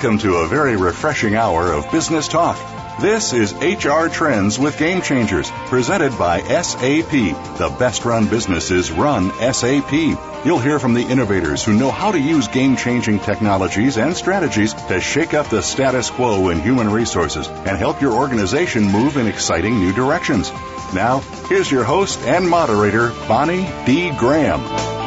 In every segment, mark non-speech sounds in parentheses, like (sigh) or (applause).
Welcome to a very refreshing hour of business talk. This is HR Trends with Game Changers, presented by SAP. The best run businesses run SAP. You'll hear from the innovators who know how to use game changing technologies and strategies to shake up the status quo in human resources and help your organization move in exciting new directions. Now, here's your host and moderator, Bonnie D. Graham.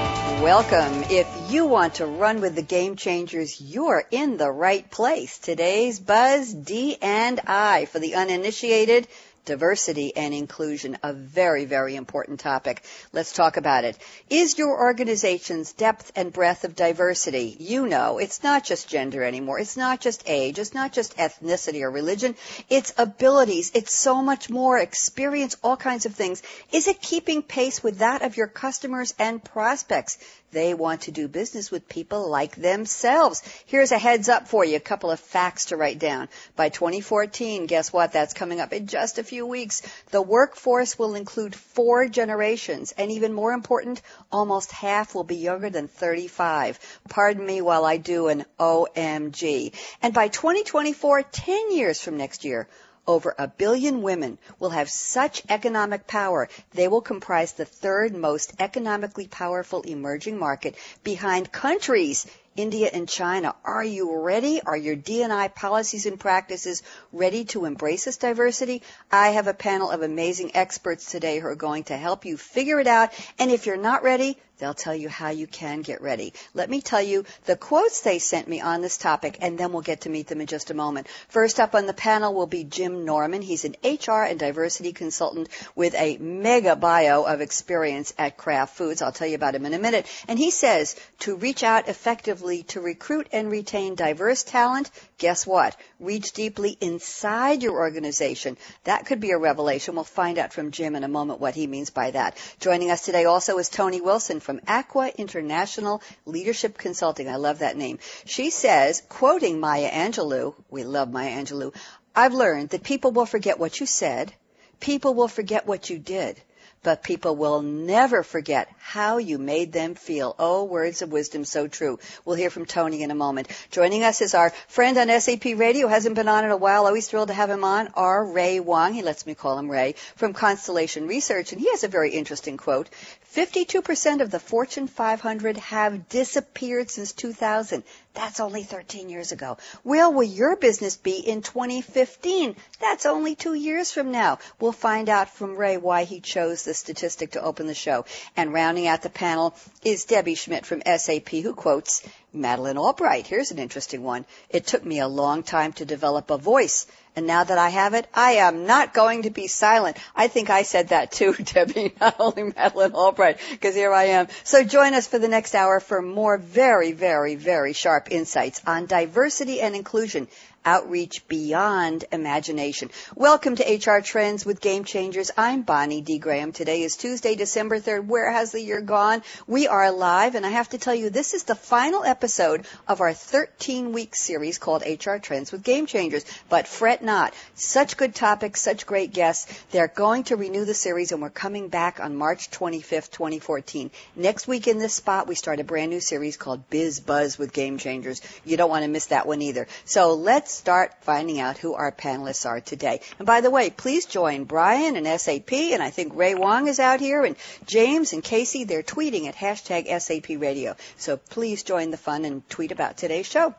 Welcome. If you want to run with the game changers, you're in the right place. Today's Buzz D and I for the uninitiated diversity and inclusion, a very, very important topic. Let's talk about it. Is your organization's depth and breadth of diversity? You know, it's not just gender anymore. It's not just age. It's not just ethnicity or religion. It's abilities. It's so much more experience, all kinds of things. Is it keeping pace with that of your customers and prospects? They want to do business with people like themselves. Here's a heads up for you, a couple of facts to write down. By 2014, guess what? That's coming up in just a few weeks. The workforce will include four generations, and even more important, almost half will be younger than 35. Pardon me while I do an OMG. And by 2024, 10 years from next year, over a billion women will have such economic power, they will comprise the third most economically powerful emerging market behind countries India and China. Are you ready? Are your D&I policies and practices ready to embrace this diversity? I have a panel of amazing experts today who are going to help you figure it out. And if you're not ready, They'll tell you how you can get ready. Let me tell you the quotes they sent me on this topic, and then we'll get to meet them in just a moment. First up on the panel will be Jim Norman. He's an HR and diversity consultant with a mega bio of experience at Kraft Foods. I'll tell you about him in a minute. And he says to reach out effectively to recruit and retain diverse talent, guess what? Reach deeply inside your organization. That could be a revelation. We'll find out from Jim in a moment what he means by that. Joining us today also is Toni Wilson from Aqua International Leadership Consulting. I love that name. She says, quoting Maya Angelou, we love Maya Angelou, I've learned that people will forget what you said, people will forget what you did but people will never forget how you made them feel. Oh, words of wisdom, so true. We'll hear from Toni in a moment. Joining us is our friend on SAP Radio, hasn't been on in a while, always thrilled to have him on, R. Ray Wang, he lets me call him Ray, from Constellation Research, and he has a very interesting quote. 52% of the Fortune 500 have disappeared since 2000. That's only 13 years ago. Where will your business be in 2015? That's only two years from now. We'll find out from Ray why he chose this statistic to open the show. And rounding out the panel is Debbie Schmidt from SAP who quotes, Madeleine Albright. Here's an interesting one. It took me a long time to develop a voice. And now that I have it, I am not going to be silent. I think I said that too, (laughs) Debbie, not only Madeleine Albright, because here I am. So join us for the next hour for more very, very, very sharp insights on diversity and inclusion outreach beyond imagination. Welcome to HR Trends with Game Changers. I'm Bonnie D. Graham. Today is Tuesday, December 3rd. Where has the year gone? We are live, and I have to tell you, this is the final episode of our 13 week series called HR Trends with Game Changers. But fret not. Such good topics, such great guests. They're going to renew the series, and we're coming back on March 25th, 2014. Next week in this spot, we start a brand new series called Biz Buzz with Game Changers. You don't want to miss that one either. So let's start finding out who our panelists are today. And by the way, please join Brian and SAP, and I think Ray Wang is out here, and James and Casey, they're tweeting at hashtag SAP Radio. So please join the fun and tweet about today's show.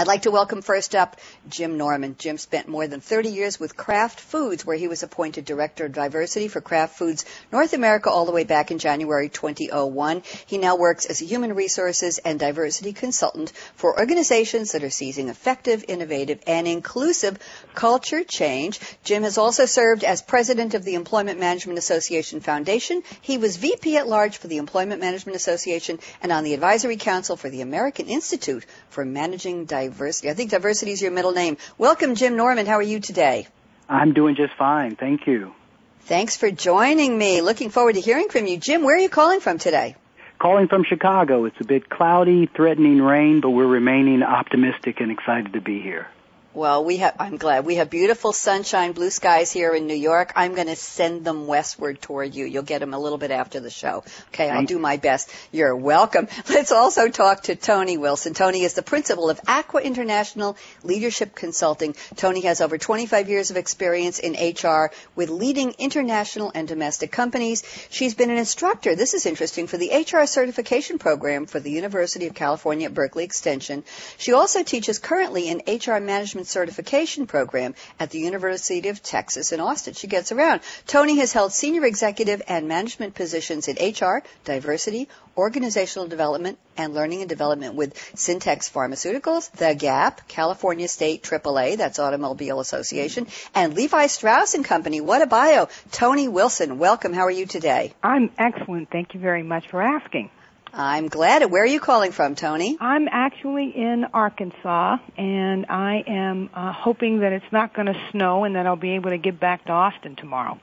I'd like to welcome first up Jim Norman. Jim spent more than 30 years with Kraft Foods, where he was appointed Director of Diversity for Kraft Foods North America all the way back in January 2001. He now works as a human resources and diversity consultant for organizations that are seizing effective, innovative, and inclusive culture change. Jim has also served as President of the Employment Management Association Foundation. He was VP at large for the Employment Management Association and on the Advisory Council for the American Institute for Managing Diversity. I think diversity is your middle name. Welcome, Jim Norman. How are you today? I'm doing just fine. Thank you. Thanks for joining me. Looking forward to hearing from you. Jim, where are you calling from today? Calling from Chicago. It's a bit cloudy, threatening rain, but we're remaining optimistic and excited to be here. Well, we have, I'm glad. We have beautiful sunshine, blue skies here in New York. I'm going to send them westward toward you. You'll get them a little bit after the show. Okay, I'll do my best. You're welcome. (laughs) Let's also talk to Toni Wilson. Toni is the principal of Aqua International Leadership Consulting. Toni has over 25 years of experience in HR with leading international and domestic companies. She's been an instructor, this is interesting, for the HR certification program for the University of California at Berkeley Extension. She also teaches currently in HR management Management Certification Program at the University of Texas in Austin. She gets around. Toni has held senior executive and management positions in HR, diversity, organizational development, and learning and development with Syntex Pharmaceuticals, The Gap, California State AAA, that's Automobile Association, and Levi Strauss and Company. What a bio. Toni Wilson, welcome. How are you today? I'm excellent. Thank you very much for asking. I'm glad. Where are you calling from, Toni? I'm actually in Arkansas, and I am uh, hoping that it's not going to snow and that I'll be able to get back to Austin tomorrow.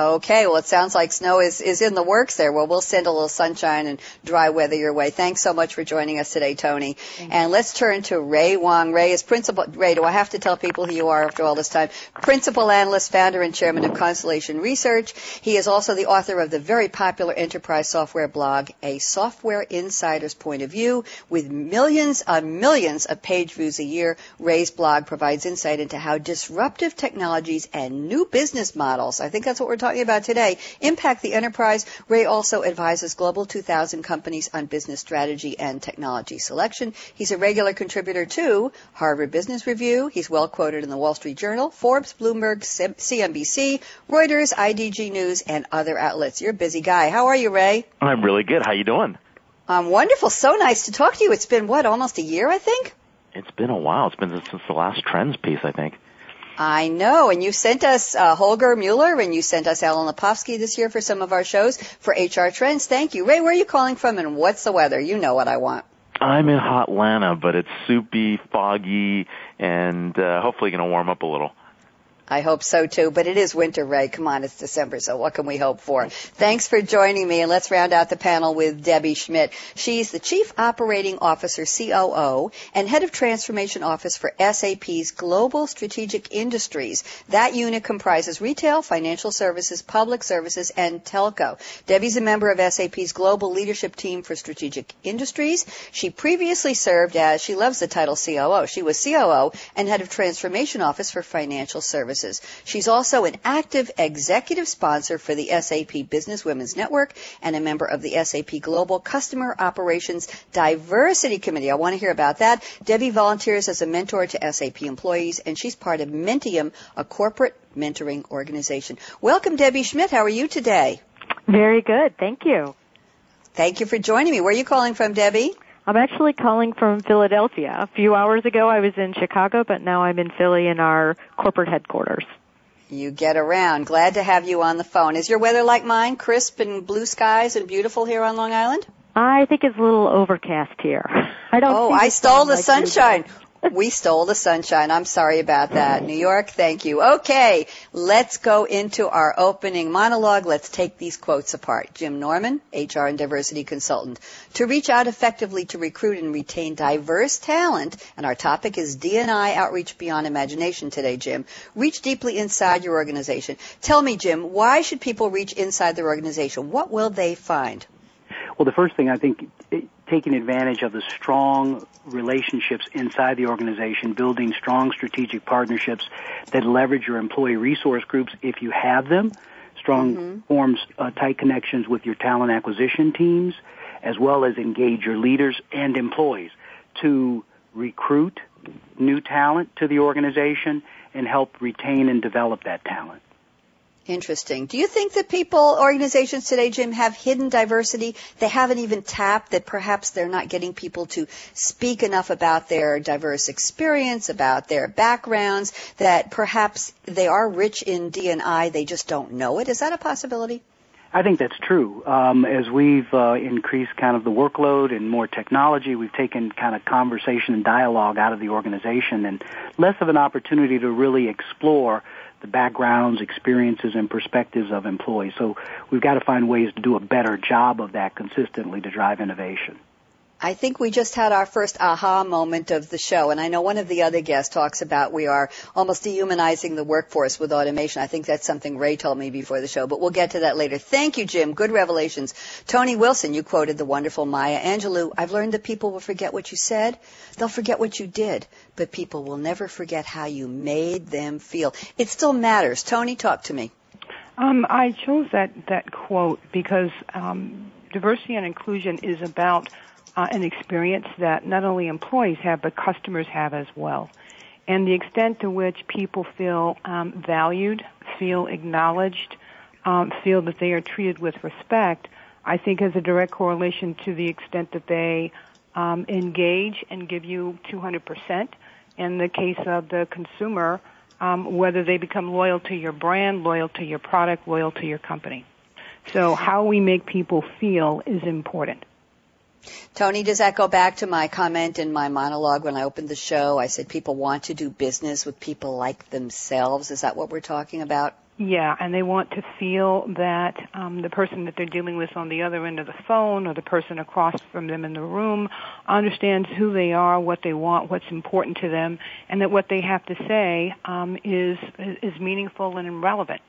Okay, well, it sounds like snow is, is in the works there. Well, we'll send a little sunshine and dry weather your way. Thanks so much for joining us today, Toni. And let's turn to Ray Wang. Ray is principal, Ray, do I have to tell people who you are after all this time? Principal analyst, founder, and chairman of Constellation Research. He is also the author of the very popular enterprise software blog, A Software Insider's Point of View, with millions on millions of page views a year. Ray's blog provides insight into how disruptive technologies and new business models, I think that's what we're talking talking about today, impact the enterprise. Ray also advises Global 2000 companies on business strategy and technology selection. He's a regular contributor to Harvard Business Review. He's well quoted in the Wall Street Journal, Forbes, Bloomberg, CNBC, Reuters, IDG News, and other outlets. You're a busy guy. How are you, Ray? I'm really good. How you doing? I'm um, wonderful. So nice to talk to you. It's been what, almost a year, I think? It's been a while. It's been since the last trends piece, I think. I know, and you sent us uh, Holger Mueller, and you sent us Alan Lepofsky this year for some of our shows for HR Trends. Thank you, Ray. Where are you calling from, and what's the weather? You know what I want. I'm in Hot Atlanta, but it's soupy, foggy, and uh, hopefully going to warm up a little. I hope so too, but it is winter, Ray. Come on, it's December, so what can we hope for? Thanks for joining me, and let's round out the panel with Debbie Schmidt. She's the Chief Operating Officer, COO, and Head of Transformation Office for SAP's Global Strategic Industries. That unit comprises retail, financial services, public services, and telco. Debbie's a member of SAP's Global Leadership Team for Strategic Industries. She previously served as, she loves the title COO, she was COO and Head of Transformation Office for Financial Services services. She's also an active executive sponsor for the SAP Business Women's Network and a member of the SAP Global Customer Operations Diversity Committee. I want to hear about that. Debbie volunteers as a mentor to SAP employees, and she's part of Menttium, a corporate mentoring organization. Welcome, Debbie Schmidt. How are you today? Very good. Thank you. Thank you for joining me. Where are you calling from, Debbie? I'm actually calling from Philadelphia. A few hours ago I was in Chicago, but now I'm in Philly in our corporate headquarters. You get around. Glad to have you on the phone. Is your weather like mine? Crisp and blue skies and beautiful here on Long Island? I think it's a little overcast here. (laughs) I don't. Oh, I stole the like sunshine we stole the sunshine. I'm sorry about that. New York, thank you. Okay, let's go into our opening monologue. Let's take these quotes apart. Jim Norman, HR and diversity consultant. To reach out effectively to recruit and retain diverse talent, and our topic is D&I outreach beyond imagination today, Jim. Reach deeply inside your organization. Tell me, Jim, why should people reach inside their organization? What will they find? Well, the first thing I think taking advantage of the strong relationships inside the organization, building strong strategic partnerships that leverage your employee resource groups if you have them, strong mm-hmm. forms uh, tight connections with your talent acquisition teams, as well as engage your leaders and employees to recruit new talent to the organization and help retain and develop that talent. Interesting. Do you think that people, organizations today, Jim, have hidden diversity they haven't even tapped, that perhaps they're not getting people to speak enough about their diverse experience, about their backgrounds, that perhaps they are rich in D&I, they just don't know it? Is that a possibility? I think that's true. Um, as we've uh, increased kind of the workload and more technology, we've taken kind of conversation and dialogue out of the organization and less of an opportunity to really explore the backgrounds, experiences, and perspectives of employees. So we've got to find ways to do a better job of that consistently to drive innovation. I think we just had our first aha moment of the show. And I know one of the other guests talks about we are almost dehumanizing the workforce with automation. I think that's something Ray told me before the show, but we'll get to that later. Thank you, Jim. Good revelations. Toni Wilson, you quoted the wonderful Maya Angelou. I've learned that people will forget what you said. They'll forget what you did, but people will never forget how you made them feel. It still matters. Toni, talk to me. Um, I chose that, that quote because um, diversity and inclusion is about uh, an experience that not only employees have but customers have as well. And the extent to which people feel um, valued, feel acknowledged, um, feel that they are treated with respect, I think has a direct correlation to the extent that they um, engage and give you 200%. In the case of the consumer, um, whether they become loyal to your brand, loyal to your product, loyal to your company. So how we make people feel is important. Toni, does that go back to my comment in my monologue when I opened the show? I said people want to do business with people like themselves. Is that what we're talking about? Yeah, and they want to feel that um, the person that they're dealing with on the other end of the phone or the person across from them in the room understands who they are, what they want, what's important to them, and that what they have to say um, is is meaningful and relevant.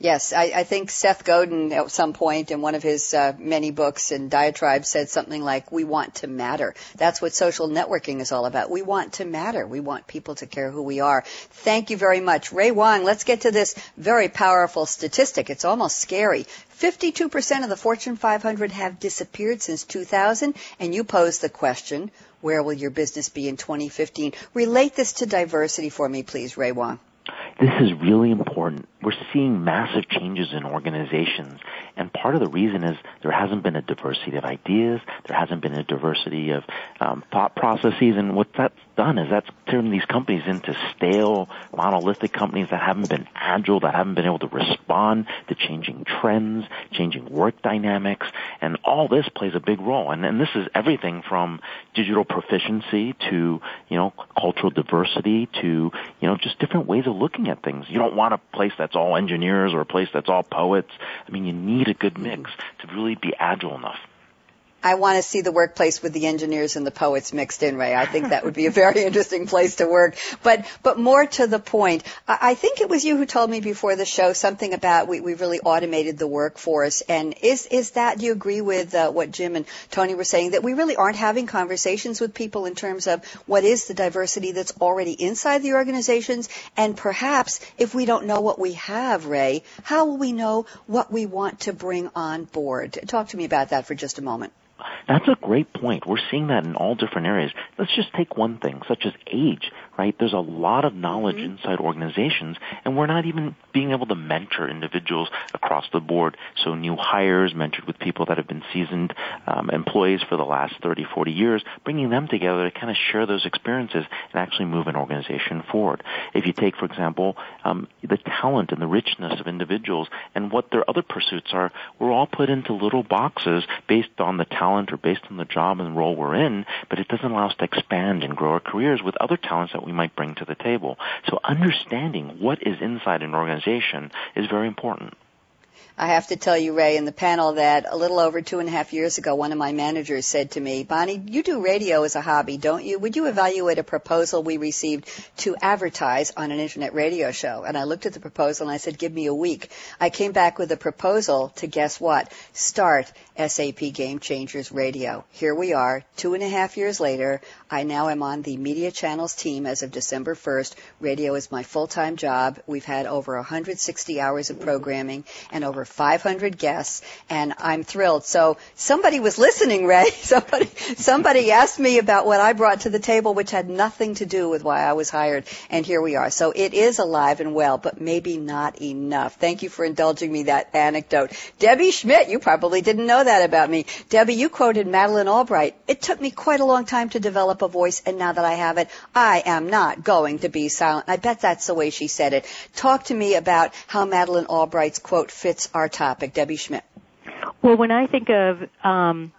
Yes, I, I think Seth Godin at some point in one of his uh, many books and diatribes said something like, "We want to matter." That's what social networking is all about. We want to matter. We want people to care who we are. Thank you very much, Ray Wang. Let's get to this very powerful statistic. It's almost scary. 52% of the Fortune 500 have disappeared since 2000, and you posed the question, where will your business be in 2015? Relate this to diversity for me, please, Ray Wang. This is really important. We're seeing massive changes in organizations, and part of the reason is there hasn't been a diversity of ideas, there hasn't been a diversity of um, thought processes, and what that's done is that's turned these companies into stale, monolithic companies that haven't been agile, that haven't been able to respond to changing trends, changing work dynamics, and all this plays a big role. And, and this is everything from digital proficiency to, you know, cultural diversity to, you know, just different ways of looking at things. You don't want a place that's all engineers or a place that's all poets. I mean, you need a good mix to really be agile enough. I want to see the workplace with the engineers and the poets mixed in, Ray. I think that would be a very (laughs) interesting place to work. But, but more to the point, I think it was you who told me before the show something about we, we really automated the workforce. And is, is that, do you agree with uh, what Jim and Toni were saying, that we really aren't having conversations with people in terms of what is the diversity that's already inside the organizations? And perhaps if we don't know what we have, Ray, how will we know what we want to bring on board? Talk to me about that for just a moment. That's a great point. We're seeing that in all different areas. Let's just take one thing, such as age, right? There's a lot of knowledge mm-hmm. inside organizations, and we're not even being able to mentor individuals across the board. So new hires mentored with people that have been seasoned um, employees for the last 30, 40 years, bringing them together to kind of share those experiences and actually move an organization forward. If you take, for example, um, the talent and the richness of individuals and what their other pursuits are, we're all put into little boxes based on the talent or based on the job and role we're in, but it doesn't allow us to expand and grow our careers with other talents that we might bring to the table. So understanding what is inside an organization is very important. I have to tell you, Ray, in the panel that a little over two and a half years ago, one of my managers said to me, Bonnie, you do radio as a hobby, don't you? Would you evaluate a proposal we received to advertise on an internet radio show? And I looked at the proposal and I said, give me a week. I came back with a proposal to guess what? Start SAP Game Changers Radio. Here we are, two and a half years later. I now am on the media channels team as of December 1st. Radio is my full-time job. We've had over 160 hours of programming and over 500 guests, and I'm thrilled. So somebody was listening, Ray. (laughs) Somebody, somebody asked me about what I brought to the table, which had nothing to do with why I was hired, and here we are. So it is alive and well, but maybe not enough. Thank you for indulging me that anecdote. Debbie Schmidt, you probably didn't know that about me. Debbie, you quoted Madeleine Albright. It took me quite a long time to develop a voice, and now that I have it, I am not going to be silent. I bet that's the way she said it. Talk to me about how Madeleine Albright's quote fits our topic. Debbie Schmidt. Well, when I think of um,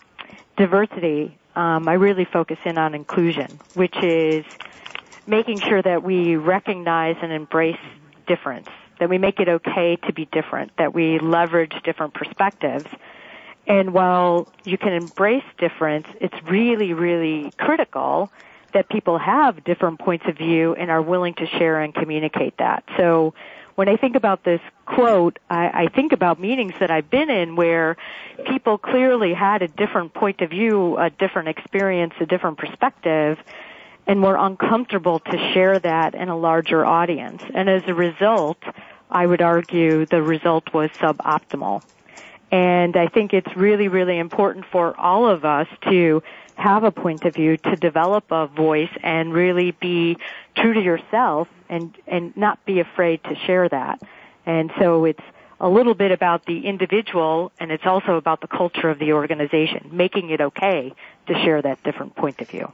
diversity, um, I really focus in on inclusion, which is making sure that we recognize and embrace difference, that we make it okay to be different, that we leverage different perspectives And while you can embrace difference, it's really, really critical that people have different points of view and are willing to share and communicate that. So when I think about this quote, I, I think about meetings that I've been in where people clearly had a different point of view, a different experience, a different perspective, and were uncomfortable to share that in a larger audience. And as a result, I would argue the result was suboptimal. And I think it's really, really important for all of us to have a point of view, to develop a voice and really be true to yourself and, and not be afraid to share that. And so it's a little bit about the individual and it's also about the culture of the organization, making it okay to share that different point of view.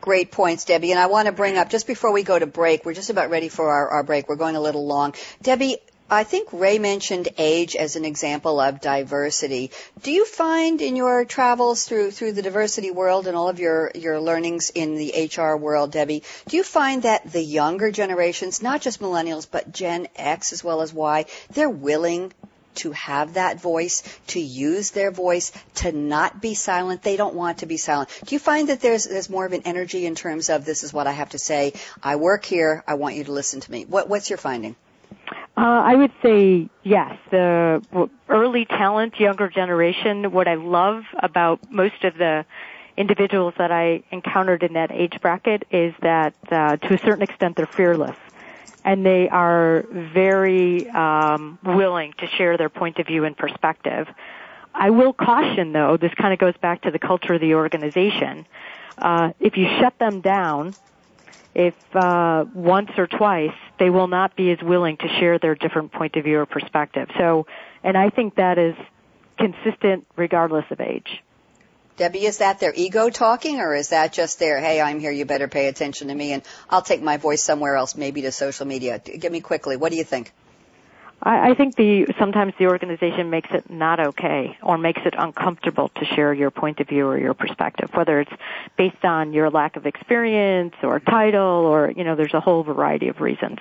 Great points, Debbie. And I want to bring up, just before we go to break, we're just about ready for our, our break. We're going a little long. Debbie, I think Ray mentioned age as an example of diversity. Do you find in your travels through through the diversity world and all of your your learnings in the HR world, Debbie, do you find that the younger generations, not just millennials but Gen X as well as Y, they're willing to have that voice, to use their voice, to not be silent. They don't want to be silent. Do you find that there's there's more of an energy in terms of this is what I have to say. I work here. I want you to listen to me. What, what's your finding? Uh, I would say yes. The early talent, younger generation. What I love about most of the individuals that I encountered in that age bracket is that, uh, to a certain extent, they're fearless, and they are very um, willing to share their point of view and perspective. I will caution, though, this kind of goes back to the culture of the organization. Uh, if you shut them down if uh, once or twice they will not be as willing to share their different point of view or perspective. So, and I think that is consistent regardless of age. Debbie, is that their ego talking or is that just their, hey, I'm here, you better pay attention to me and I'll take my voice somewhere else, maybe to social media? Give me quickly. What do you think? I, I think the sometimes the organization makes it not okay or makes it uncomfortable to share your point of view or your perspective, whether it's based on your lack of experience or title or you know there's a whole variety of reasons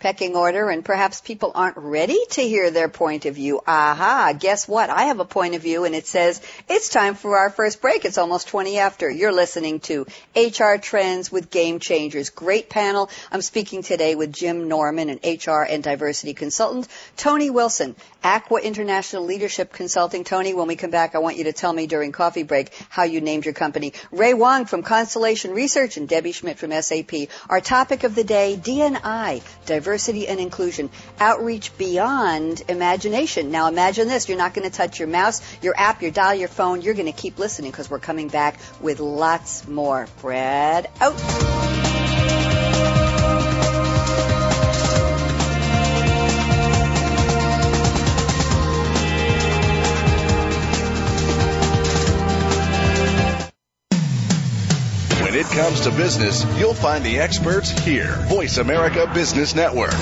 pecking order and perhaps people aren't ready to hear their point of view. Aha, guess what? I have a point of view and it says it's time for our first break. It's almost 20 after. You're listening to HR Trends with Game Changers. Great panel. I'm speaking today with Jim Norman, an HR and diversity consultant, Toni Wilson, Aqua International Leadership Consulting. Toni, when we come back, I want you to tell me during coffee break how you named your company. Ray Wang from Constellation Research and Debbie Schmidt from SAP. Our topic of the day, D&I, diversity and inclusion, outreach beyond imagination. Now imagine this, you're not going to touch your mouse, your app, your dial, your phone. You're going to keep listening because we're coming back with lots more. Brad out. It comes to business, you'll find the experts here. Voice America Business Network.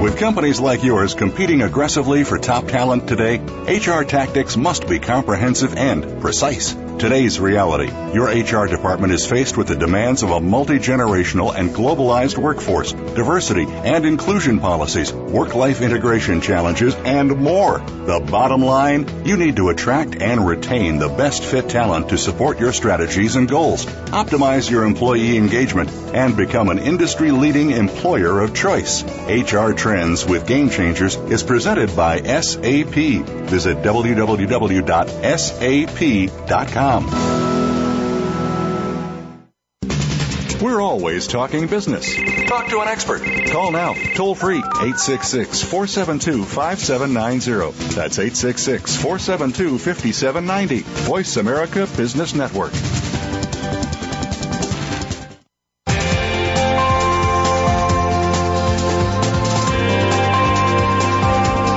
With companies like yours competing aggressively for top talent today, HR tactics must be comprehensive and precise. Today's reality. Your HR department is faced with the demands of a multi-generational and globalized workforce, diversity and inclusion policies, work-life integration challenges, and more. The bottom line, you need to attract and retain the best fit talent to support your strategies and goals, optimize your employee engagement, and become an industry-leading employer of choice. HR Trends with Game Changers is presented by SAP. Visit www.sap.com. We're always talking business. Talk to an expert. Call now, toll free, 866 472 5790. That's 866 472 5790. Voice America Business Network.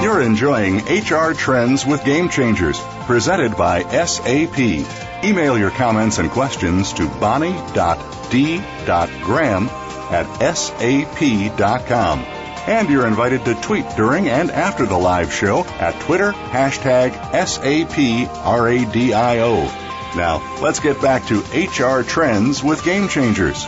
You're enjoying HR Trends with Game Changers, presented by SAP. Email your comments and questions to bonnie.d.graham at sap.com. And you're invited to tweet during and after the live show at Twitter, hashtag SAPRADIO. Now, let's get back to HR trends with Game Changers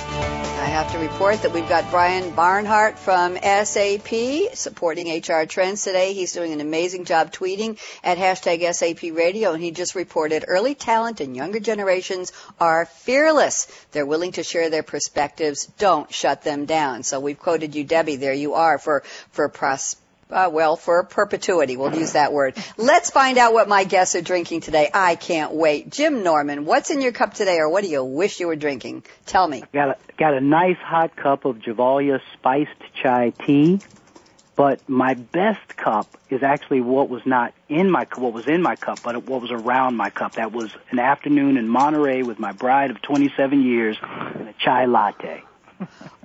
have to report that we've got Brian Barnhart from SAP supporting HR Trends today. He's doing an amazing job tweeting at hashtag SAP Radio, and he just reported early talent and younger generations are fearless. They're willing to share their perspectives. Don't shut them down. So we've quoted you, Debbie. There you are for for prosperity uh, well, for perpetuity. We'll use that word. Let's find out what my guests are drinking today. I can't wait. Jim Norman, what's in your cup today, or what do you wish you were drinking? Tell me. Got a, got a nice hot cup of Gevalia spiced chai tea, but my best cup is actually what was not in my what was in my cup, but what was around my cup. That was an afternoon in Monterey with my bride of 27 years and a chai latte.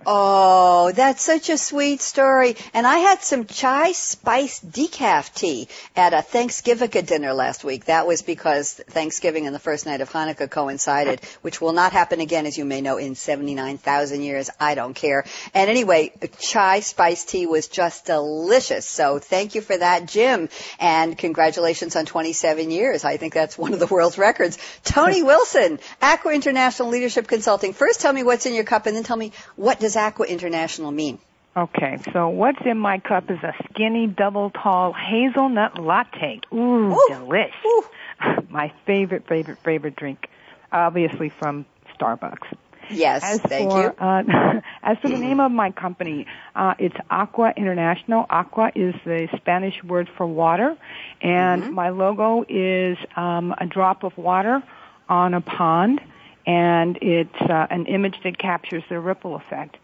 Oh, that's such a sweet story. And I had some chai spice decaf tea at a Thanksgiving dinner last week. That was because Thanksgiving and the first night of Hanukkah coincided, which will not happen again, as you may know, in 79,000 years. I don't care. And anyway, chai spice tea was just delicious. So thank you for that, Jim. And congratulations on 27 years. I think that's one of the world's records. Toni (laughs) Wilson, Aqua International Leadership Consulting. First tell me what's in your cup and then tell me what does Aqua International mean? Okay, so what's in my cup is a skinny double tall hazelnut latte. Ooh, Ooh. delish. Ooh. (laughs) my favorite, favorite, favorite drink, obviously from Starbucks. Yes, As thank for, you. Uh, (laughs) as for the name of my company, uh, it's Aqua International. Aqua is the Spanish word for water, and Mm-hmm. my logo is um, a drop of water on a pond, and it's uh, an image that captures the ripple effect.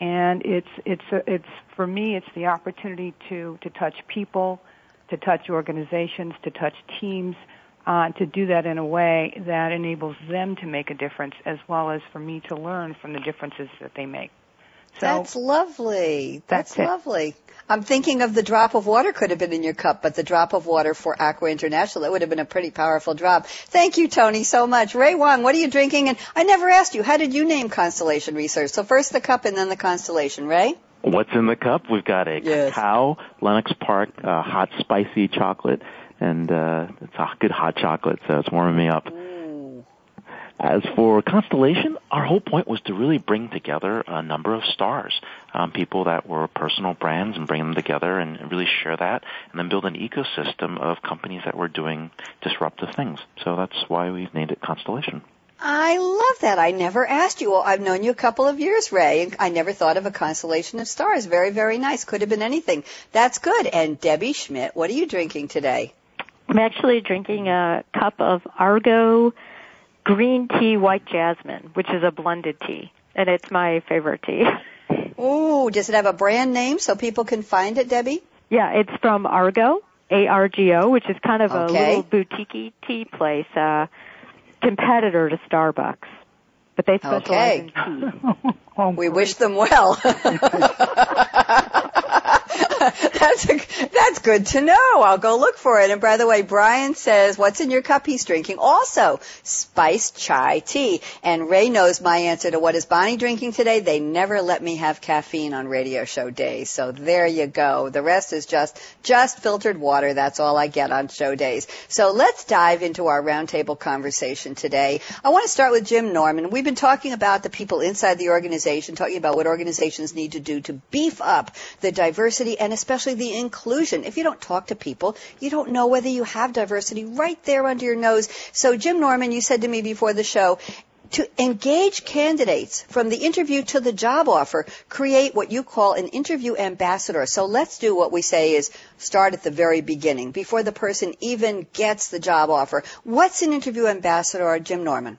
And it's it's it's for me, it's the opportunity to to touch people, to touch organizations, to touch teams, uh, to do that in a way that enables them to make a difference, as well as for me to learn from the differences that they make. So That's lovely. That's, That's lovely. I'm thinking of the drop of water could have been in your cup, but the drop of water for Aqua International, that would have been a pretty powerful drop. Thank you, Toni, so much. Ray Wang, what are you drinking? And I never asked you, how did you name Constellation Research? So first the cup and then the constellation, Ray? What's in the cup? We've got a Yes. cacao Lennox Park uh, hot spicy chocolate, and uh, it's a good hot chocolate, so it's warming me up. As for Constellation, our whole point was to really bring together a number of stars, um, people that were personal brands, and bring them together and really share that, and then build an ecosystem of companies that were doing disruptive things. So that's why we've named it Constellation. I love that. I never asked you. Well, I've known you a couple of years, Ray, and I never thought of a constellation of stars. Very, very nice. Could have been anything. That's good. And Debbie Schmidt, what are you drinking today? I'm actually drinking a cup of Argo green tea white jasmine, which is a blended tea, and it's my favorite tea. (laughs) Ooh, does it have a brand name so people can find it, Debbie? yeah, it's from Argo, A-R-G-O, which is kind of a little boutique tea place, uh, competitor to Starbucks. But they specialize Okay. in tea. (laughs) oh, We wish them well. (laughs) (laughs) that's a, that's good to know. I'll go look for it. And by the way, Brian says, "What's in your cup?" He's drinking also spiced chai tea. And Ray knows my answer to what is Bonnie drinking today. They never let me have caffeine on radio show days, so there you go. The rest is just just filtered water. That's all I get on show days. So let's dive into our roundtable conversation today. I want to start with Jim Norman. We've been talking about the people inside the organization, talking about what organizations need to do to beef up the diversity and especially the inclusion. If you don't talk to people, you don't know whether you have diversity right there under your nose. So Jim Norman, you said to me before the show, to engage candidates from the interview to the job offer, create what you call an interview ambassador. So let's do what we say is start at the very beginning, before the person even gets the job offer. What's an interview ambassador, Jim Norman?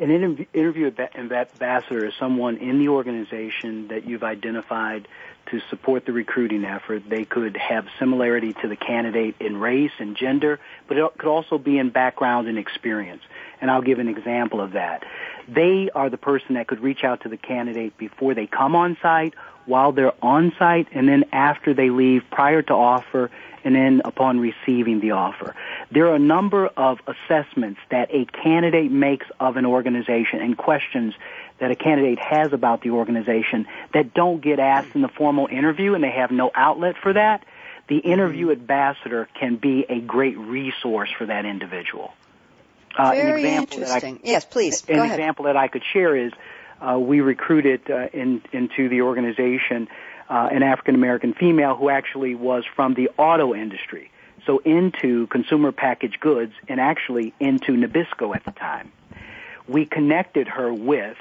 An interview, interview ambassador is someone in the organization that you've identified to support the recruiting effort. They could have similarity to the candidate in race and gender, but it could also be in background and experience. And I'll give an example of that. They are the person that could reach out to the candidate before they come on site, while they're on site, and then after they leave, prior to offer, and then upon receiving the offer. There are a number of assessments that a candidate makes of an organization and questions that a candidate has about the organization that don't get asked in the formal interview and they have no outlet for that. The interview ambassador can be a great resource for that individual. Uh, Very an example that I- interesting. yes, please. an Go ahead. example that I could share is uh, we recruited uh, in, into the organization uh, an African American female who actually was from the auto industry, so into consumer packaged goods and actually into Nabisco at the time. We connected her with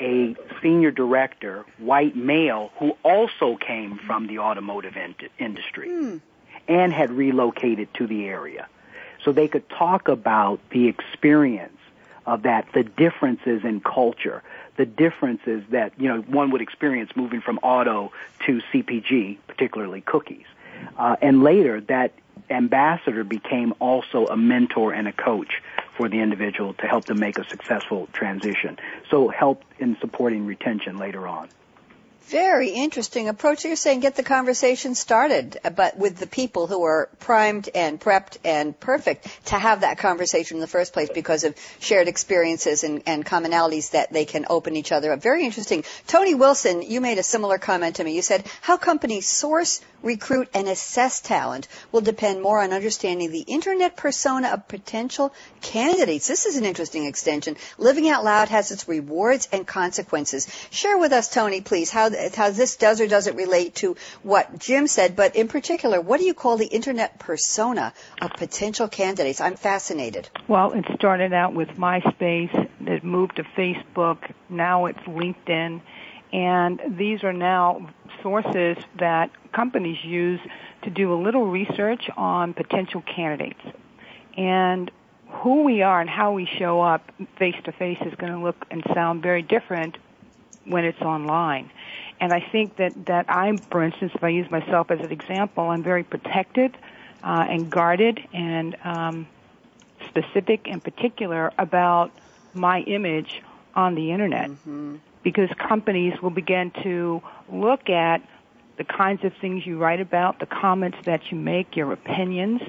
a senior director, white male, who also came from the automotive in- industry mm. and had relocated to the area. So they could talk about the experience of that, the differences in culture, the differences that, you know, one would experience moving from auto to CPG, particularly cookies. Uh, and later, that ambassador became also a mentor and a coach for the individual to help them make a successful transition. So help in supporting retention later on. Very interesting approach. You're saying get the conversation started, but with the people who are primed and prepped and perfect to have that conversation in the first place because of shared experiences and, and commonalities that they can open each other up. Very interesting. Toni Wilson, you made a similar comment to me. You said how companies source recruit, and assess talent will depend more on understanding the internet persona of potential candidates. This is an interesting extension. Living out loud has its rewards and consequences. Share with us, Toni, please, how, how this does or doesn't relate to what Jim said, but in particular, what do you call the internet persona of potential candidates? I'm fascinated. Well, it started out with MySpace, it moved to Facebook, now it's LinkedIn and these are now sources that companies use to do a little research on potential candidates. And who we are and how we show up face to face is going to look and sound very different when it's online. And I think that, that I'm, for instance, if I use myself as an example, I'm very protected uh, and guarded and um, specific and particular about my image on the internet. Mm-hmm because companies will begin to look at the kinds of things you write about, the comments that you make, your opinions,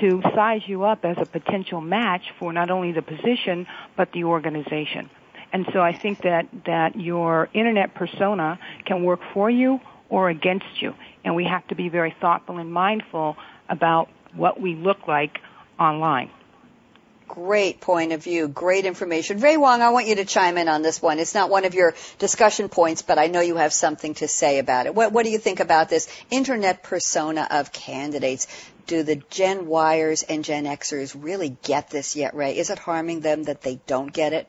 to size you up as a potential match for not only the position but the organization. And so I think that, that your internet persona can work for you or against you. And we have to be very thoughtful and mindful about what we look like online. Great point of view. Great information. Ray Wang, I want you to chime in on this one. It's not one of your discussion points, but I know you have something to say about it. What, what do you think about this internet persona of candidates? Do the Gen Yers and Gen Xers really get this yet, Ray? Is it harming them that they don't get it?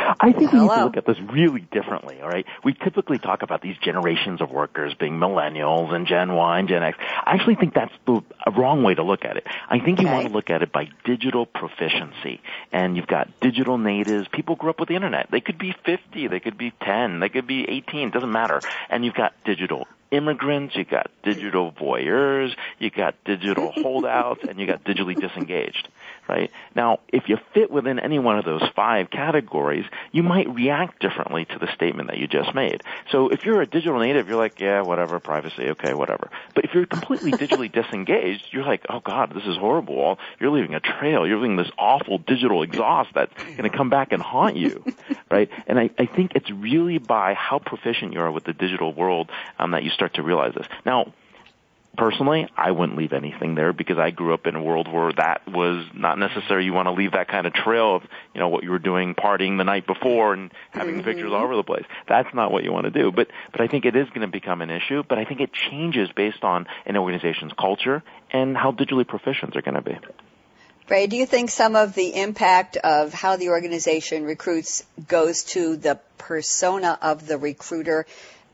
I think we need to look at this really differently, all right? We typically talk about these generations of workers being millennials and Gen Y and Gen X. I actually think that's the wrong way to look at it. I think okay. you want to look at it by digital proficiency. And you've got digital natives. People grew up with the internet. They could be 50, they could be 10, they could be 18, doesn't matter. And you've got digital immigrants, you've got digital voyeurs, you've got digital (laughs) holdouts, and you got digitally disengaged right? Now, if you fit within any one of those five categories, you might react differently to the statement that you just made. So if you're a digital native, you're like, yeah, whatever, privacy, okay, whatever. But if you're completely (laughs) digitally disengaged, you're like, oh God, this is horrible. You're leaving a trail. You're leaving this awful digital exhaust that's going to come back and haunt you, (laughs) right? And I, I think it's really by how proficient you are with the digital world um, that you start to realize this. Now, personally, I wouldn't leave anything there because I grew up in a world where that was not necessary. You want to leave that kind of trail of, you know, what you were doing partying the night before and having mm-hmm. pictures all over the place. That's not what you want to do. But, but I think it is going to become an issue, but I think it changes based on an organization's culture and how digitally proficient they're going to be. Ray, do you think some of the impact of how the organization recruits goes to the persona of the recruiter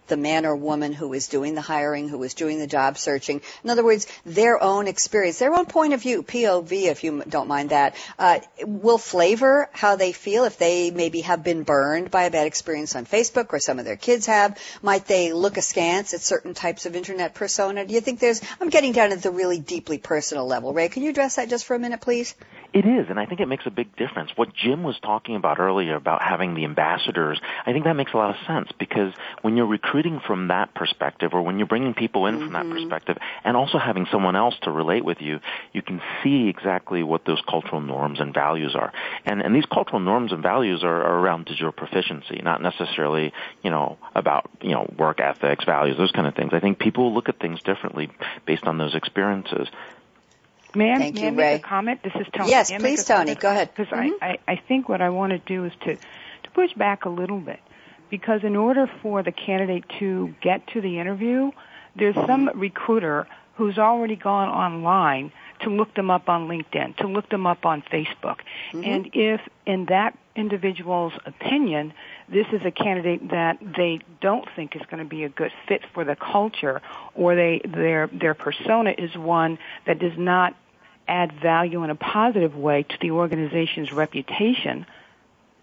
the man or woman who is doing the hiring, who is doing the job searching. In other words, their own experience, their own point of view, POV, if you don't mind that, uh, will flavor how they feel if they maybe have been burned by a bad experience on Facebook or some of their kids have. Might they look askance at certain types of internet persona? Do you think there's, I'm getting down at the really deeply personal level. Ray, can you address that just for a minute, please? It is, and I think it makes a big difference. What Jim was talking about earlier about having the ambassadors, I think that makes a lot of sense because when you're recruiting from that perspective or when you're bringing people in mm-hmm. from that mm-hmm. perspective and also having someone else to relate with you, you can see exactly what those cultural norms and values are. And, and these cultural norms and values are, are around digital proficiency, not necessarily, you know, about, you know, work ethics, values, those kind of things. I think people look at things differently based on those experiences. May I, Thank may you, I make Ray. a comment? This is Toni. Yes, please, Toni. Go ahead. Because mm-hmm. I, I, I think what I want to do is to, to push back a little bit because in order for the candidate to get to the interview, there's some recruiter who's already gone online to look them up on LinkedIn, to look them up on Facebook. Mm-hmm. And if in that individual's opinion, this is a candidate that they don't think is going to be a good fit for the culture or they their their persona is one that does not add value in a positive way to the organization's reputation,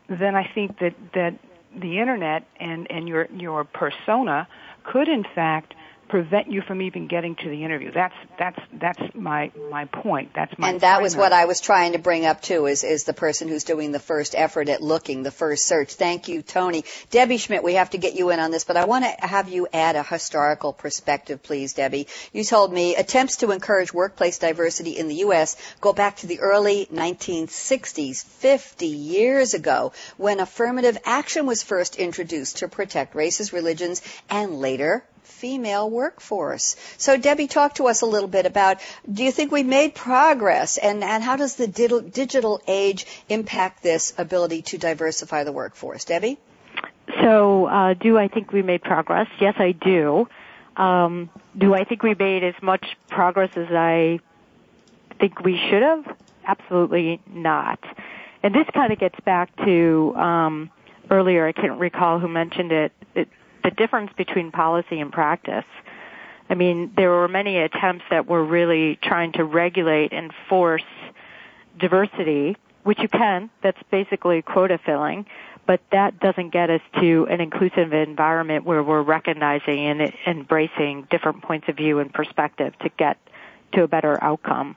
then I think that that the internet and and your your persona could in fact prevent you from even getting to the interview. That's that's that's my my point. That's my And that was what I was trying to bring up too is is the person who's doing the first effort at looking, the first search. Thank you, Toni. Debbie Schmidt, we have to get you in on this, but I want to have you add a historical perspective, please, Debbie. You told me attempts to encourage workplace diversity in the US go back to the early 1960s, 50 years ago, when affirmative action was first introduced to protect races, religions, and later female workforce. So Debbie, talk to us a little bit about, do you think we made progress and, and how does the digital age impact this ability to diversify the workforce? Debbie? So, uh, do I think we made progress? Yes, I do. Um, do I think we made as much progress as I think we should have? Absolutely not. And this kind of gets back to um, earlier. I can't recall who mentioned it. it the difference between policy and practice. I mean, there were many attempts that were really trying to regulate and force diversity, which you can. That's basically quota filling. But that doesn't get us to an inclusive environment where we're recognizing and embracing different points of view and perspective to get to a better outcome.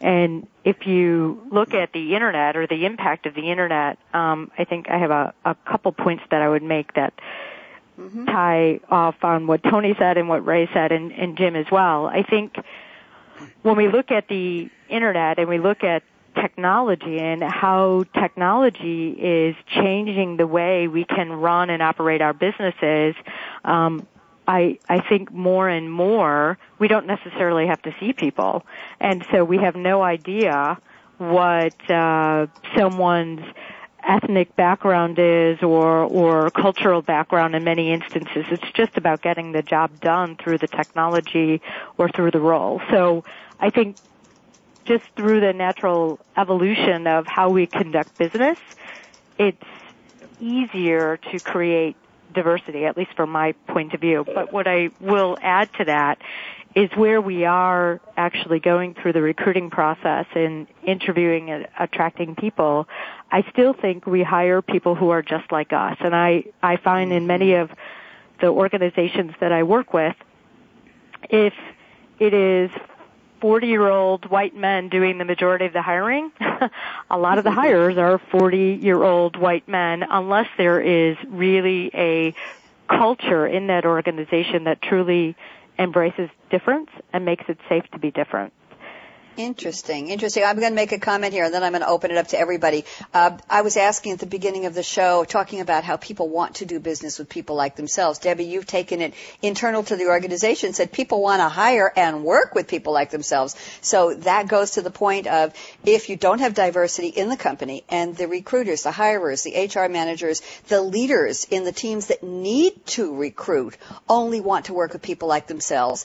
And if you look at the internet or the impact of the internet, um, I think I have a, a couple points that I would make that mm-hmm. tie off on what Toni said and what Ray said and, and Jim as well. I think when we look at the internet and we look at technology and how technology is changing the way we can run and operate our businesses, um, I, I think more and more we don't necessarily have to see people. And so we have no idea what uh, someone's ethnic background is or or cultural background in many instances. It's just about getting the job done through the technology or through the role. So I think just through the natural evolution of how we conduct business, it's easier to create diversity, at least from my point of view. But what I will add to that is where we are actually going through the recruiting process and interviewing and attracting people, I still think we hire people who are just like us. And I, I find in many of the organizations that I work with, if it is 40 year old white men doing the majority of the hiring, (laughs) a lot of the mm-hmm. hires are 40 year old white men unless there is really a culture in that organization that truly embraces difference and makes it safe to be different. Interesting, interesting. I'm going to make a comment here, and then I'm going to open it up to everybody. Uh, I was asking at the beginning of the show, talking about how people want to do business with people like themselves. Debbie, you've taken it internal to the organization, said people want to hire and work with people like themselves. So that goes to the point of if you don't have diversity in the company, and the recruiters, the hirers, the HR managers, the leaders in the teams that need to recruit only want to work with people like themselves,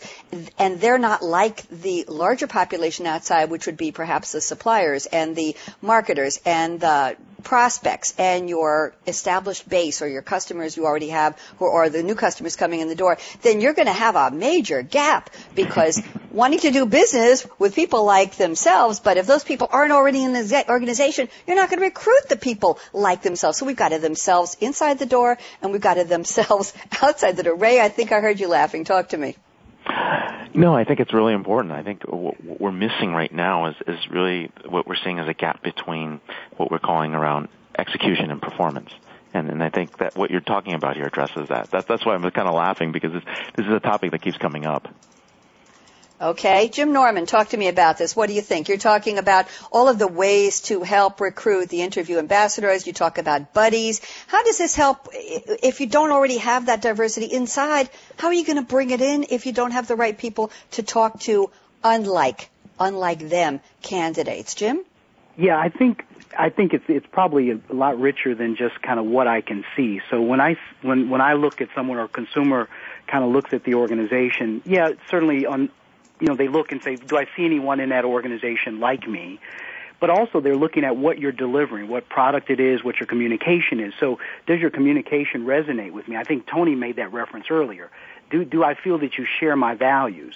and they're not like the larger population out side, which would be perhaps the suppliers and the marketers and the prospects and your established base or your customers you already have or, the new customers coming in the door, then you're going to have a major gap because (laughs) wanting to do business with people like themselves, but if those people aren't already in the organization, you're not going to recruit the people like themselves. So we've got to themselves inside the door and we've got to themselves (laughs) outside the door. Ray, I think I heard you laughing. Talk to me. No, I think it's really important. I think what we're missing right now is, is really what we're seeing as a gap between what we're calling around execution and performance. And, and I think that what you're talking about here addresses that. that that's why I'm kind of laughing because this, this is a topic that keeps coming up. Okay, Jim Norman, talk to me about this. What do you think? You're talking about all of the ways to help recruit the interview ambassadors. You talk about buddies. How does this help if you don't already have that diversity inside? How are you going to bring it in if you don't have the right people to talk to unlike, unlike them candidates? Jim? Yeah, I think I think it's it's probably a lot richer than just kind of what I can see. So when I when when I look at someone or consumer kind of looks at the organization, yeah, certainly on you know they look and say, do I see anyone in that organization like me? But also they're looking at what you're delivering, what product it is, what your communication is. So does your communication resonate with me? I think Toni made that reference earlier. Do do I feel that you share my values?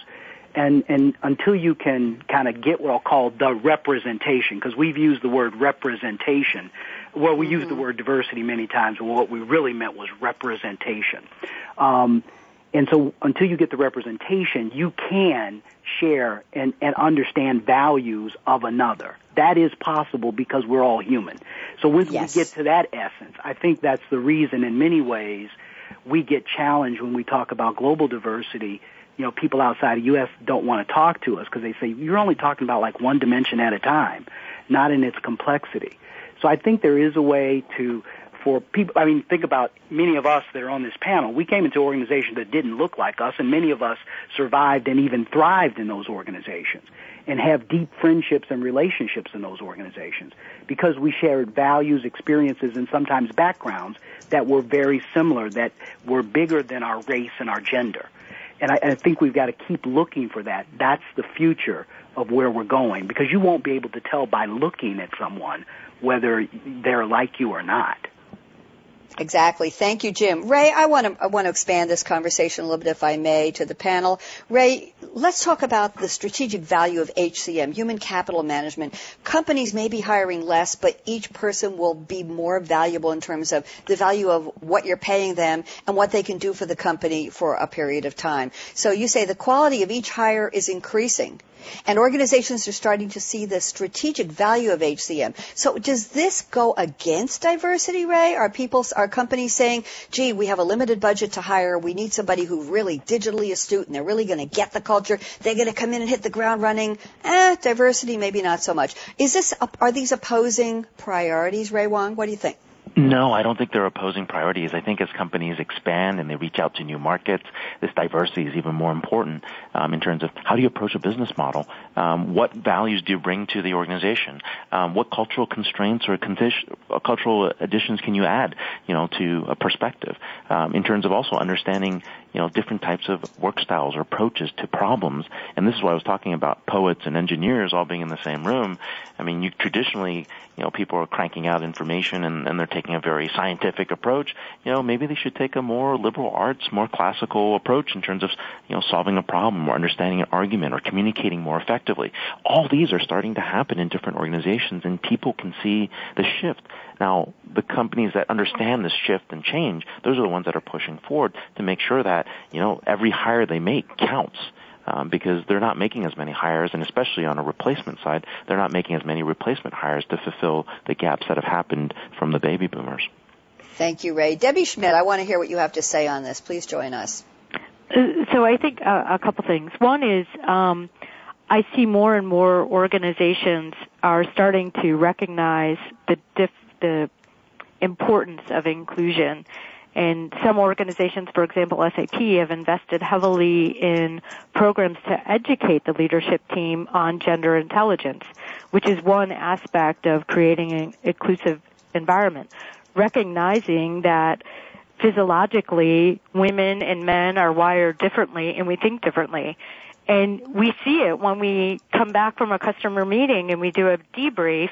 and and until you can kind of get what I'll call the representation, because we've used the word representation, well, we mm-hmm. use the word diversity many times, but what we really meant was representation. Um, and so until you get the representation, you can share and, and understand values of another. That is possible because we're all human. So once yes. we get to that essence, I think that's the reason in many ways we get challenged when we talk about global diversity you know, people outside the U.S. don't want to talk to us because they say you're only talking about like one dimension at a time, not in its complexity. So I think there is a way to, for people, I mean, think about many of us that are on this panel. We came into organizations that didn't look like us, and many of us survived and even thrived in those organizations and have deep friendships and relationships in those organizations because we shared values, experiences, and sometimes backgrounds that were very similar, that were bigger than our race and our gender. And I, I think we've got to keep looking for that. That's the future of where we're going because you won't be able to tell by looking at someone whether they're like you or not. Exactly. Thank you, Jim. Ray, I want to I want to expand this conversation a little bit, if I may, to the panel. Ray, let's talk about the strategic value of HCM, human capital management. Companies may be hiring less, but each person will be more valuable in terms of the value of what you're paying them and what they can do for the company for a period of time. So you say the quality of each hire is increasing. And organizations are starting to see the strategic value of HCM. So does this go against diversity, Ray? Are people, are companies saying, gee, we have a limited budget to hire. We need somebody who's really digitally astute and they're really going to get the culture. They're going to come in and hit the ground running. Eh, diversity, maybe not so much. Is this, are these opposing priorities, Ray Wang? What do you think? No, I don't think they're opposing priorities. I think as companies expand and they reach out to new markets, this diversity is even more important um, in terms of how do you approach a business model? Um, what values do you bring to the organization? Um, what cultural constraints or condition, uh, cultural additions can you add, you know, to a perspective? Um, in terms of also understanding, you know, different types of work styles or approaches to problems. And this is why I was talking about poets and engineers all being in the same room. I mean, you traditionally, you know, people are cranking out information and, and they're taking a very scientific approach. You know, maybe they should take a more liberal arts, more classical approach in terms of, you know, solving a problem or understanding an argument or communicating more effectively. All these are starting to happen in different organizations and people can see the shift. Now, the companies that understand this shift and change, those are the ones that are pushing forward to make sure that, you know, every hire they make counts um, because they're not making as many hires, and especially on a replacement side, they're not making as many replacement hires to fulfill the gaps that have happened from the baby boomers. Thank you, Ray. Debbie Schmidt, I want to hear what you have to say on this. Please join us. Uh, so I think uh, a couple things. One is um, I see more and more organizations are starting to recognize the diff- the importance of inclusion and some organizations, for example, SAP, have invested heavily in programs to educate the leadership team on gender intelligence, which is one aspect of creating an inclusive environment. Recognizing that physiologically women and men are wired differently and we think differently. And we see it when we come back from a customer meeting and we do a debrief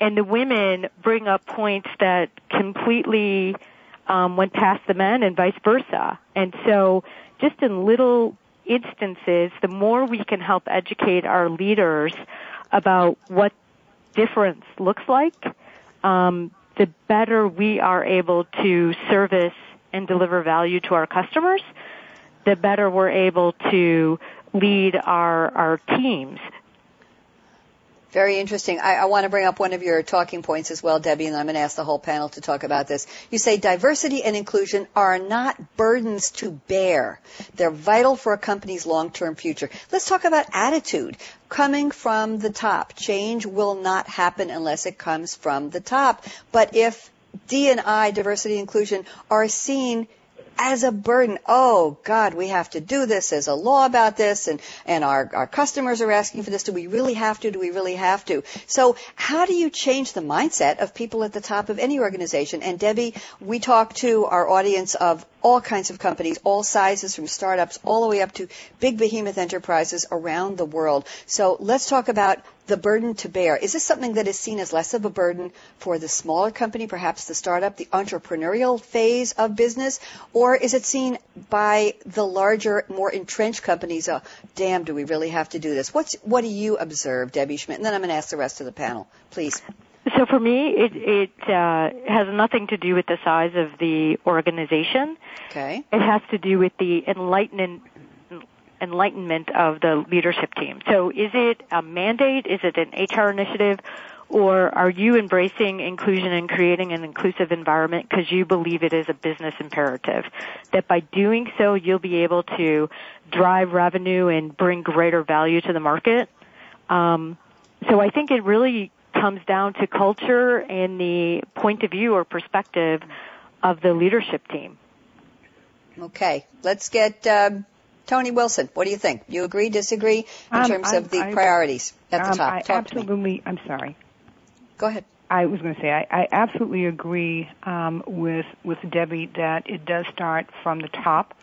and the women bring up points that completely um, went past the men and vice versa. And so just in little instances, the more we can help educate our leaders about what difference looks like, um, the better we are able to service and deliver value to our customers, the better we're able to lead our, our teams very interesting. I, I, want to bring up one of your talking points as well, Debbie, and I'm going to ask the whole panel to talk about this. You say diversity and inclusion are not burdens to bear. They're vital for a company's long-term future. Let's talk about attitude. Coming from the top. Change will not happen unless it comes from the top. But if D and I, diversity and inclusion, are seen as a burden. Oh God, we have to do this. There's a law about this and, and our, our customers are asking for this. Do we really have to? Do we really have to? So how do you change the mindset of people at the top of any organization? And Debbie, we talk to our audience of all kinds of companies, all sizes from startups all the way up to big behemoth enterprises around the world. So let's talk about the burden to bear. Is this something that is seen as less of a burden for the smaller company, perhaps the startup, the entrepreneurial phase of business, or is it seen by the larger, more entrenched companies? Oh, damn, do we really have to do this? What's what do you observe, Debbie Schmidt? And then I'm going to ask the rest of the panel, please. So for me, it, it uh, has nothing to do with the size of the organization. Okay. It has to do with the enlightenment enlightenment of the leadership team. So is it a mandate? Is it an HR initiative? Or are you embracing inclusion and creating an inclusive environment because you believe it is a business imperative? That by doing so, you'll be able to drive revenue and bring greater value to the market. Um, so I think it really comes down to culture and the point of view or perspective of the leadership team. Okay, let's get um, Toni Wilson, what do you think? You agree, disagree in um, terms I, of the I, priorities at the um, top? I Talk absolutely. I'm sorry. Go ahead. I was going to say I, I absolutely agree um, with with Debbie that it does start from the top.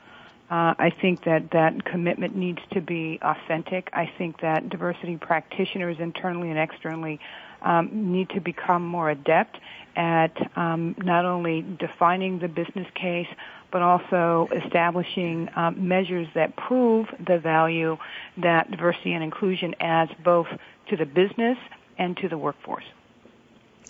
Uh, I think that that commitment needs to be authentic. I think that diversity practitioners internally and externally um, need to become more adept at um, not only defining the business case but also establishing um, measures that prove the value that diversity and inclusion adds both to the business and to the workforce.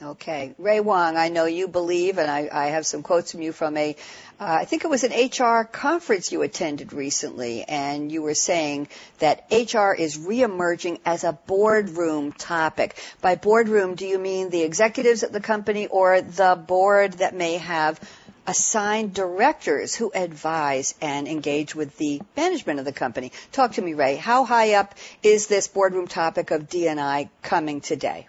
Okay. Ray Wang, I know you believe, and I, I have some quotes from you from a, uh, I think it was an HR conference you attended recently, and you were saying that HR is reemerging as a boardroom topic. By boardroom, do you mean the executives at the company or the board that may have assigned directors who advise and engage with the management of the company. Talk to me, Ray. How high up is this boardroom topic of D&I coming today?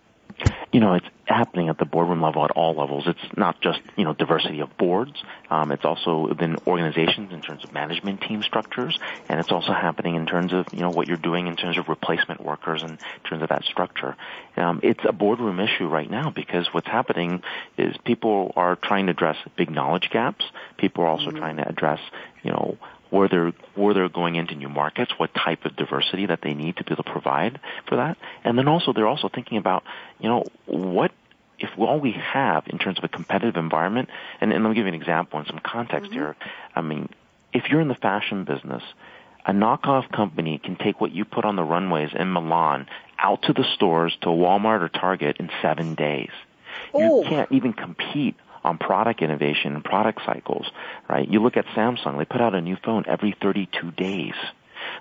You know, it's happening at the boardroom level at all levels. It's not just you know diversity of boards. Um, it's also within organizations in terms of management team structures, and it's also happening in terms of you know what you're doing in terms of replacement workers and in terms of that structure. Um, it's a boardroom issue right now because what's happening is people are trying to address big knowledge gaps. People are also mm-hmm. trying to address you know where they're where they're going into new markets, what type of diversity that they need to be able to provide for that, and then also they're also thinking about you know what if all we have in terms of a competitive environment, and, and let me give you an example and some context mm-hmm. here. I mean, if you're in the fashion business, a knockoff company can take what you put on the runways in Milan out to the stores to Walmart or Target in seven days. Oh. You can't even compete on product innovation and product cycles, right? You look at Samsung, they put out a new phone every 32 days,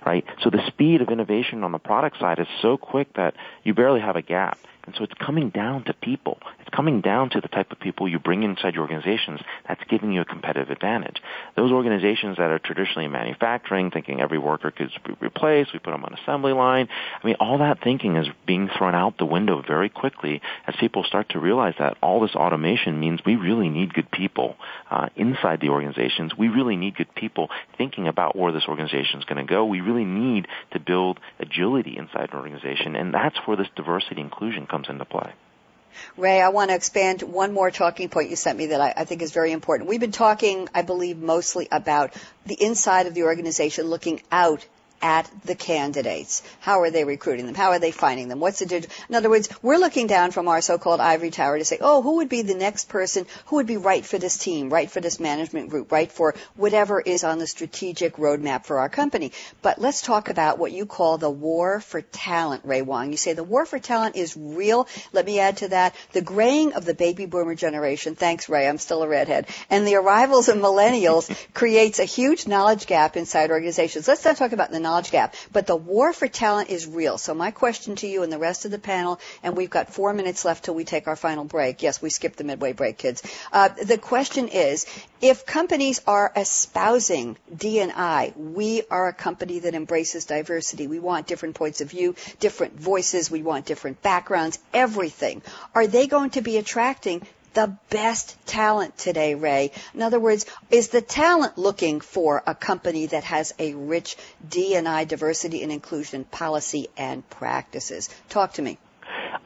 right? So the speed of innovation on the product side is so quick that you barely have a gap. And so it's coming down to people. It's coming down to the type of people you bring inside your organizations that's giving you a competitive advantage. Those organizations that are traditionally manufacturing, thinking every worker could be replaced, we put them on assembly line. I mean, all that thinking is being thrown out the window very quickly as people start to realize that all this automation means we really need good people uh, inside the organizations. We really need good people thinking about where this organization is going to go. We really need to build agility inside an organization, and that's where this diversity inclusion comes comes into play. Ray, I want to expand one more talking point you sent me that I, I, think is very important. We've been talking, I believe, mostly about the inside of the organization looking out at the candidates. How are they recruiting them? How are they finding them? What's the digital? In other words, we're looking down from our so-called ivory tower to say, oh, who would be the next person who would be right for this team, right for this management group, right for whatever is on the strategic roadmap for our company. But let's talk about what you call the war for talent, Ray Wang. You say the war for talent is real. Let me add to that the graying of the baby boomer generation. Thanks, Ray. I'm still a redhead. And the arrivals of millennials (laughs) creates a huge knowledge gap inside organizations. Let's not talk about the knowledge gap. But the war for talent is real. So my question to you and the rest of the panel, and we've got four minutes left till we take our final break. Yes, we skipped the midway break, kids. Uh, the question is, if companies are espousing D&I, we are a company that embraces diversity. We want different points of view, different voices. We want different backgrounds, everything. Are they going to be attracting the best talent today, Ray? In other words, is the talent looking for a company that has a rich D&I diversity and inclusion policy and practices? Talk to me.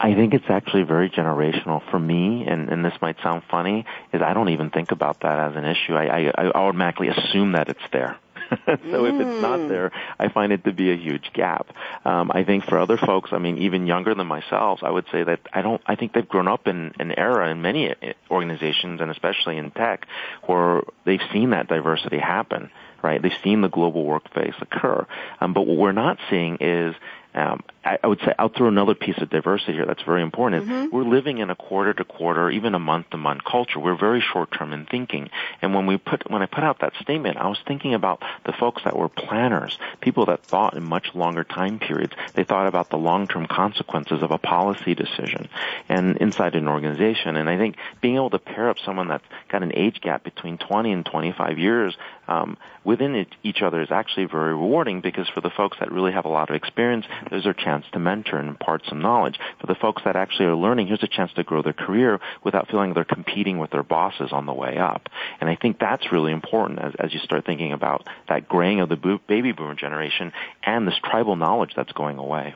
I think it's actually very generational for me, and, and this might sound funny, is I don't even think about that as an issue. I, I, I automatically assume that it's there. (laughs) so mm. if it's not mm. there, I find it to be a huge gap. Um, I think for other folks, I mean, even younger than myself, I would say that I don't. I think they've grown up in an era in many eh, organizations, and especially in tech, where they've seen that diversity happen right? They've seen the global workplace occur. Um, but what we're not seeing is um, I, I, would say I'll throw another piece of diversity here that's very important. Mm-hmm. We're living in a quarter to quarter, even a month to month culture. We're very short term in thinking. And when we put when I put out that statement, I was thinking about the folks that were planners, people that thought in much longer time periods. They thought about the long term consequences of a policy decision and inside an organization. And I think being able to pair up someone that's got an age gap between 20 and 25 years um, within it, each other is actually very rewarding because for the folks that really have a lot of experience, there's a chance to mentor and impart some knowledge. For the folks that actually are learning, here's a chance to grow their career without feeling they're competing with their bosses on the way up. And I think that's really important as, as you start thinking about that graying of the bo- baby boomer generation and this tribal knowledge that's going away.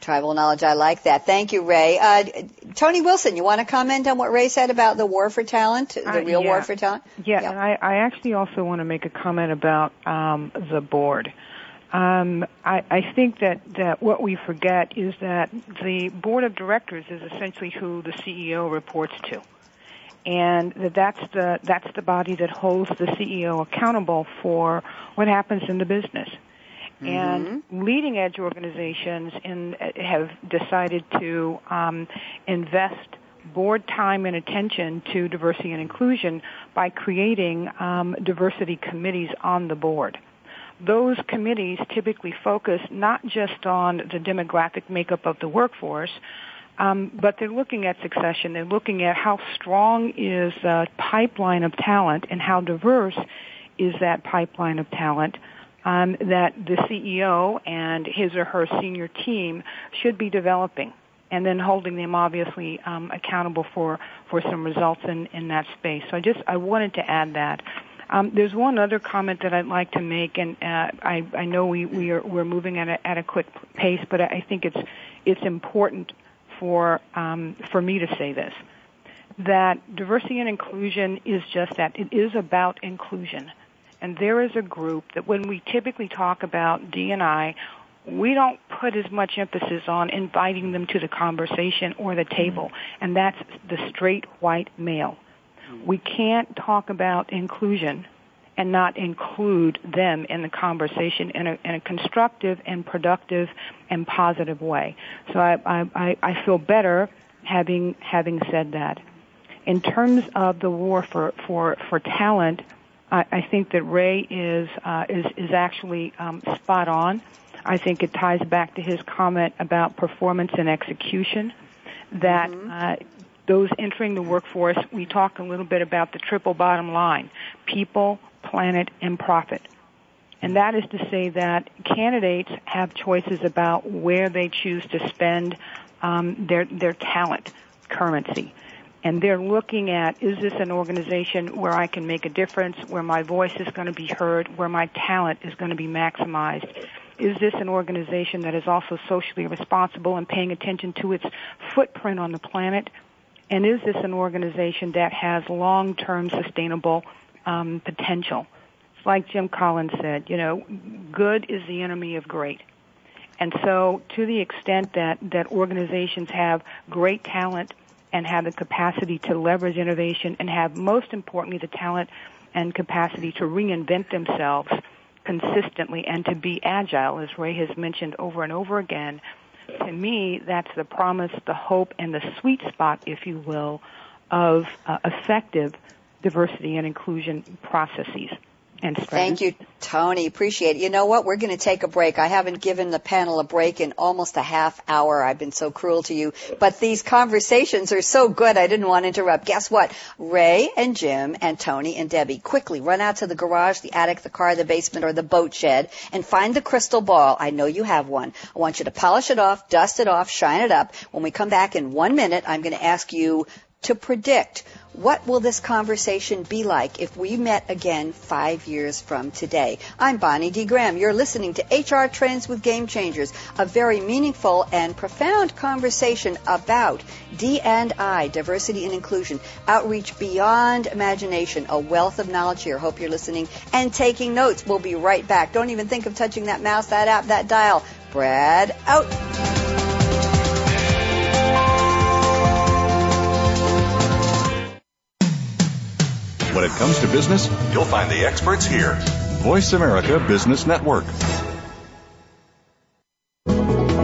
Tribal knowledge, I like that. Thank you, Ray. Uh, Toni Wilson, you want to comment on what Ray said about the war for talent, the uh, real yeah. war for talent? Yeah, and I, I, actually also want to make a comment about um, the board. Um, I, I, think that, that what we forget is that the board of directors is essentially who the CEO reports to, and that that's the that's the body that holds the CEO accountable for what happens in the business. Mm-hmm. And leading edge organizations in, have decided to um, invest board time and attention to diversity and inclusion by creating um, diversity committees on the board those committees typically focus not just on the demographic makeup of the workforce, um, but they're looking at succession. They're looking at how strong is the pipeline of talent and how diverse is that pipeline of talent um, that the CEO and his or her senior team should be developing and then holding them obviously um, accountable for, for some results in, in that space. So I just I wanted to add that. Um, there's one other comment that I'd like to make, and uh, I, I know we, we are we're moving at a, at a quick pace, but I think it's it's important for um, for me to say this that diversity and inclusion is just that. It is about inclusion, and there is a group that when we typically talk about D&I, we don't put as much emphasis on inviting them to the conversation or the table, and that's the straight white male. We can't talk about inclusion and not include them in the conversation in a, in a constructive and productive and positive way. So I, I, I feel better having having said that. In terms of the war for for for talent, I, I think that Ray is uh, is is actually um, spot on. I think it ties back to his comment about performance and execution. That mm-hmm. uh, those entering the workforce, we talk a little bit about the triple bottom line people, planet, and profit. And that is to say that candidates have choices about where they choose to spend um, their, their talent currency. And they're looking at is this an organization where I can make a difference, where my voice is going to be heard, where my talent is going to be maximized? Is this an organization that is also socially responsible and paying attention to its footprint on the planet? And is this an organization that has long-term sustainable um, potential? It's like Jim Collins said, you know, good is the enemy of great. And so to the extent that, that organizations have great talent and have the capacity to leverage innovation and have most importantly the talent and capacity to reinvent themselves consistently and to be agile, as Ray has mentioned over and over again, to me, that's the promise, the hope, and the sweet spot, if you will, of uh, effective diversity and inclusion processes and Thank you, Toni. Appreciate it. You know what? We're going to take a break. I haven't given the panel a break in almost a half hour. I've been so cruel to you. But these conversations are so good, I didn't want to interrupt. Guess what? Ray and Jim and Toni and Debbie, quickly run out to the garage, the attic, the car, the basement, or the boat shed and find the crystal ball. I know you have one. I want you to polish it off, dust it off, shine it up. When we come back in one minute, I'm going to ask you to predict what will this conversation be like if we met again five years from today? I'm Bonnie D. Graham. You're listening to HR Trends with Game Changers, a very meaningful and profound conversation about D&I, diversity and inclusion, outreach beyond imagination, a wealth of knowledge here. Hope you're listening and taking notes. We'll be right back. Don't even think of touching that mouse, that app, that dial. Brad out. When it comes to business, you'll find the experts here. Voice America Business Network.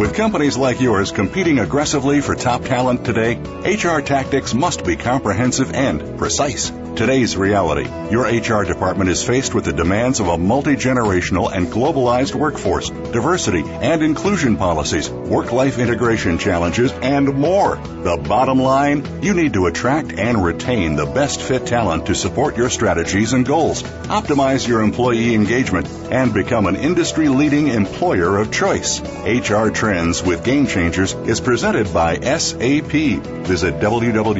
With companies like yours competing aggressively for top talent today, HR tactics must be comprehensive and precise. Today's reality. Your HR department is faced with the demands of a multi-generational and globalized workforce, diversity and inclusion policies, work-life integration challenges, and more. The bottom line, you need to attract and retain the best fit talent to support your strategies and goals, optimize your employee engagement, and become an industry-leading employer of choice. HR Trends with Game Changers is presented by SAP. Visit www.sap.com.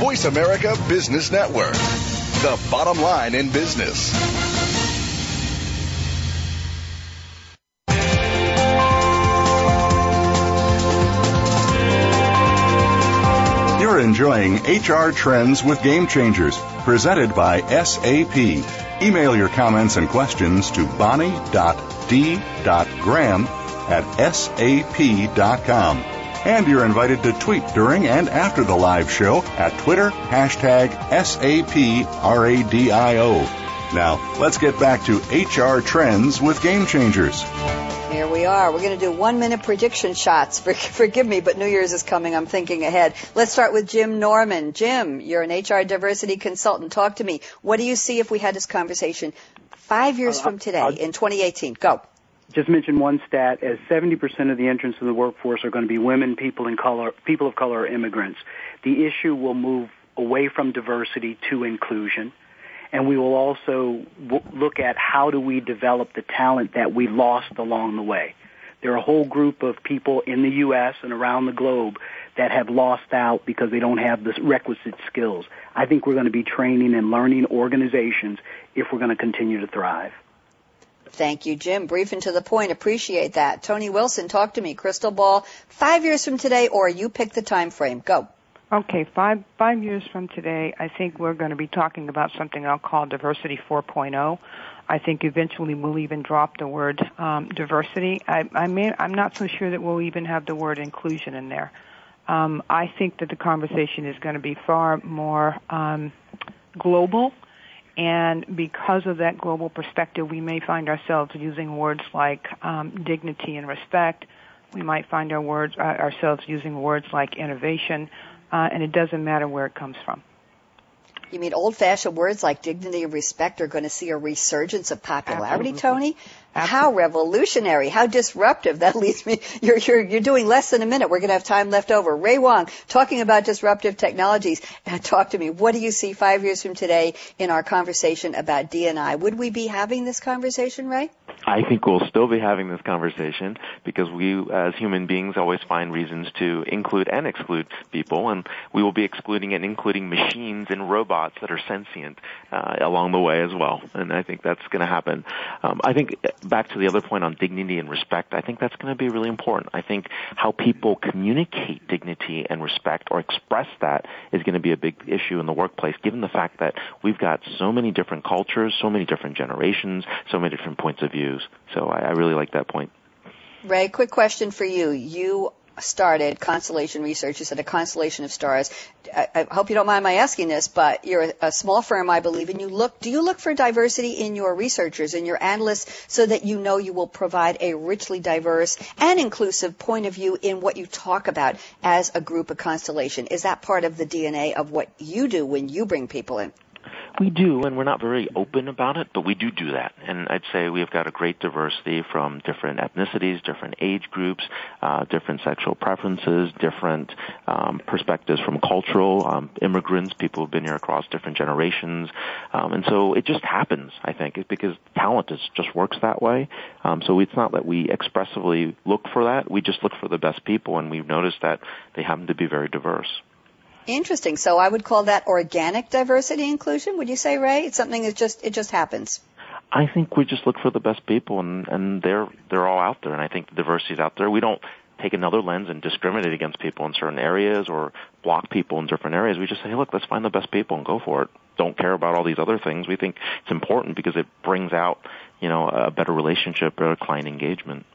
Voice America Business Network, the bottom line in business. Enjoying HR Trends with Game Changers, presented by SAP. Email your comments and questions to bonnie.d.graham at sap.com. And you're invited to tweet during and after the live show at Twitter, hashtag SAPRADIO. Now, let's get back to HR Trends with Game Changers. Here we are. We're going to do one minute prediction shots. (laughs) For, forgive me, but New Year's is coming. I'm thinking ahead. Let's start with Jim Norman. Jim, you're an HR diversity consultant. Talk to me. What do you see if we had this conversation five years uh, from today uh, in 2018? Go just mention one stat as 70% of the entrants in the workforce are going to be women, people in color, people of color, or immigrants. The issue will move away from diversity to inclusion. And we will also w- look at how do we develop the talent that we lost along the way. There are a whole group of people in the U.S. and around the globe that have lost out because they don't have the requisite skills. I think we're going to be training and learning organizations if we're going to continue to thrive. Thank you, Jim. Brief and to the point. Appreciate that. Toni Wilson, talk to me. Crystal ball, five years from today, or you pick the time frame. Go. Okay, five five years from today, I think we're going to be talking about something I'll call diversity 4.0. I think eventually we'll even drop the word um, diversity. I, I may, I'm not so sure that we'll even have the word inclusion in there. Um, I think that the conversation is going to be far more um, global and because of that global perspective, we may find ourselves using words like um, dignity and respect. We might find our words, uh, ourselves using words like innovation, uh, and it doesn't matter where it comes from. You mean old-fashioned words like dignity and respect are going to see a resurgence of popularity, Absolutely. Toni? Absolutely. How revolutionary, how disruptive. (laughs) That leaves me, you're, you're, you're doing less than a minute. We're going to have time left over. Ray Wang, talking about disruptive technologies. Uh, talk to me. What do you see five years from today in our conversation about D&I? Would we be having this conversation, Ray? I think we'll still be having this conversation because we, as human beings, always find reasons to include and exclude people, and we will be excluding and including machines and robots that are sentient uh, along the way as well. And I think that's going to happen. Um, I think back to the other point on dignity and respect, I think that's going to be really important. I think how people communicate dignity and respect or express that is going to be a big issue in the workplace, given the fact that we've got so many different cultures, so many different generations, so many different points of So I, I really like that point. Ray, quick question for you. You started Constellation Research. You said a constellation of stars. I, I, hope you don't mind my asking this, but you're a, a, small firm, I believe, and you look. Do you look for diversity in your researchers and your analysts so that you know you will provide a richly diverse and inclusive point of view in what you talk about as a group of Constellation? Is that part of the DNA of what you do when you bring people in? We do, and we're not very open about it, but we do do that. And I'd say we've got a great diversity from different ethnicities, different age groups, uh, different sexual preferences, different um, perspectives from cultural um, immigrants, people who've been here across different generations. Um, and so it just happens, I think, it's because talent is, just works that way. Um, so it's not that we expressively look for that. We just look for the best people, and we've noticed that they happen to be very diverse. Interesting. So I would call that organic diversity inclusion. Would you say, Ray? It's something that just it just happens. I think we just look for the best people, and and they're they're all out there, and I think the diversity is out there. We don't take another lens and discriminate against people in certain areas or block people in different areas. We just say, look, let's find the best people and go for it. Don't care about all these other things. We think it's important because it brings out, you know, a better relationship or client engagement.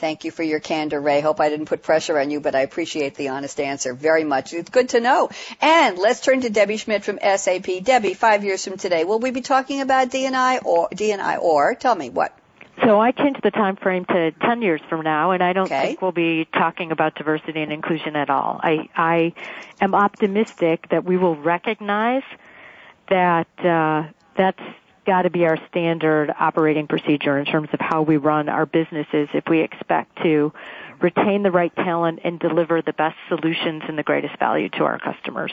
Thank you for your candor, Ray. Hope I didn't put pressure on you, but I appreciate the honest answer very much. It's good to know. And let's turn to Debbie Schmidt from SAP. Debbie, five years from today, will we be talking about DNI or DNI or tell me what? So I changed the time frame to 10 years from now, and I don't Okay. think we'll be talking about diversity and inclusion at all. I, I am optimistic that we will recognize that uh, that's got to be our standard operating procedure in terms of how we run our businesses if we expect to retain the right talent and deliver the best solutions and the greatest value to our customers.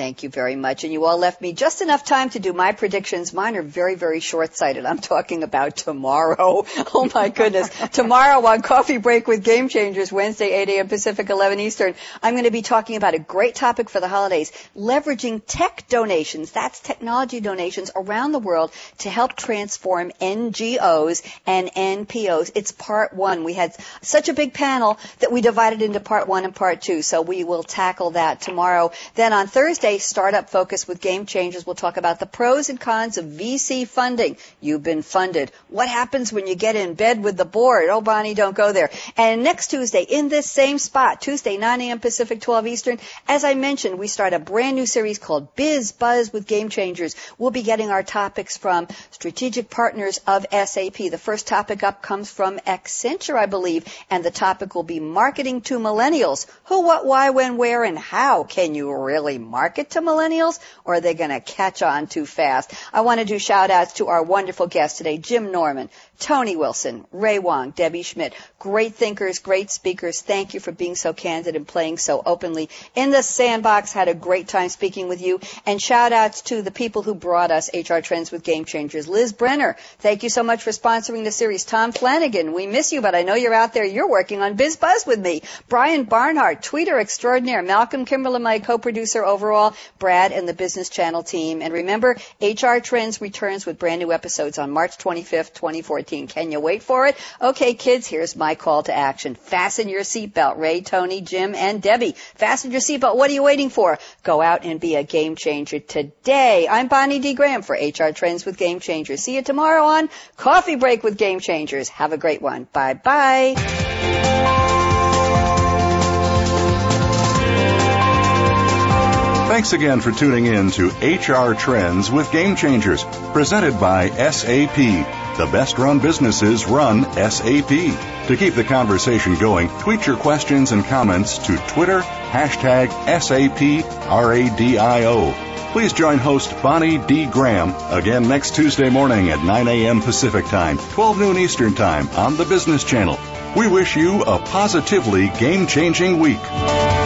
Thank you very much. And you all left me just enough time to do my predictions. Mine are very, very short-sighted. I'm talking about tomorrow. (laughs) Oh my goodness. tomorrow on Coffee Break with Game Changers, Wednesday, 8 a.m. Pacific, 11 Eastern, I'm going to be talking about a great topic for the holidays, leveraging tech donations. That's technology donations around the world to help transform NGOs and NPOs. It's part one. We had such a big panel that we divided into part one and part two. So we will tackle that tomorrow. Then on Thursday, Startup Focus with Game Changers, we'll talk about the pros and cons of VC funding. You've been funded. What happens when you get in bed with the board? Oh, Bonnie, don't go there. And next Tuesday, in this same spot, Tuesday, 9 a.m. Pacific, 12 Eastern, as I mentioned, we start a brand new series called Biz Buzz with Game Changers. We'll be getting our topics from strategic partners of SAP. The first topic up comes from Accenture, I believe, and the topic will be marketing to millennials. Who, what, why, when, where, and how can you really market to millennials, or are they going to catch on too fast? I want to do shout outs to our wonderful guests today, Jim Norman, Toni Wilson, Ray Wang, Debbie Schmidt. Great thinkers, great speakers. Thank you for being so candid and playing so openly in the sandbox. Had a great time speaking with you. And shout outs to the people who brought us HR Trends with Game Changers. Liz Brenner, thank you so much for sponsoring the series. Tom Flanagan, we miss you, but I know you're out there. You're working on Biz Buzz with me. Brian Barnhart, tweeter extraordinaire. Malcolm Kimberlin, my co-producer overall. Brad and the Business Channel team. And remember, HR Trends returns with brand new episodes on March 25th, 2014. Can you wait for it? Okay, kids, here's my call to action. Fasten your seatbelt. Ray, Toni, Jim, and Debbie. Fasten your seatbelt. What are you waiting for? Go out and be a game changer today. I'm Bonnie D. Graham for HR Trends with Game Changers. See you tomorrow on Coffee Break with Game Changers. Have a great one. Bye bye. Thanks again for tuning in to HR Trends with Game Changers, presented by SAP. The best run businesses run SAP. To keep the conversation going, tweet your questions and comments to Twitter, hashtag SAPRADIO. Please join host Bonnie D. Graham again next Tuesday morning at 9 a.m. Pacific Time, 12 noon Eastern Time on the Business Channel. We wish you a positively game changing week.